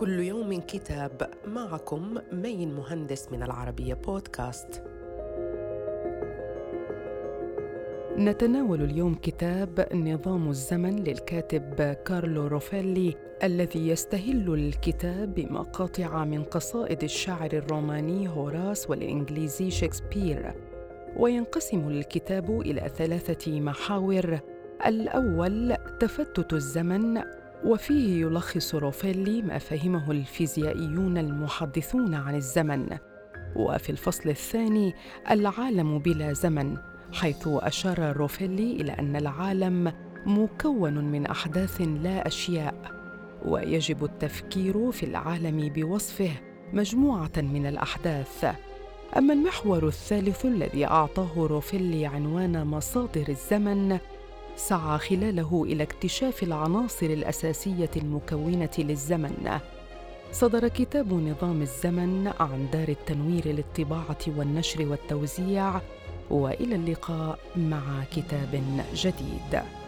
كل يوم كتاب معكم مين مهندس من العربية بودكاست. نتناول اليوم كتاب نظام الزمن للكاتب كارلو روفيلي الذي يستهل الكتاب بمقاطع من قصائد الشاعر الروماني هوراس والإنجليزي شكسبير. وينقسم الكتاب إلى ثلاثة محاور. الأول تفتت الزمن وفيه يلخص روفيلي ما فهمه الفيزيائيون المحدثون عن الزمن. وفي الفصل الثاني العالم بلا زمن حيث أشار روفيلي إلى أن العالم مكون من أحداث لا أشياء. ويجب التفكير في العالم بوصفه مجموعة من الأحداث. أما المحور الثالث الذي أعطاه روفيلي عنوان مصادر الزمن سعى خلاله إلى اكتشاف العناصر الأساسية المكونة للزمن. صدر كتاب نظام الزمن عن دار التنوير للطباعة والنشر والتوزيع وإلى اللقاء مع كتاب جديد.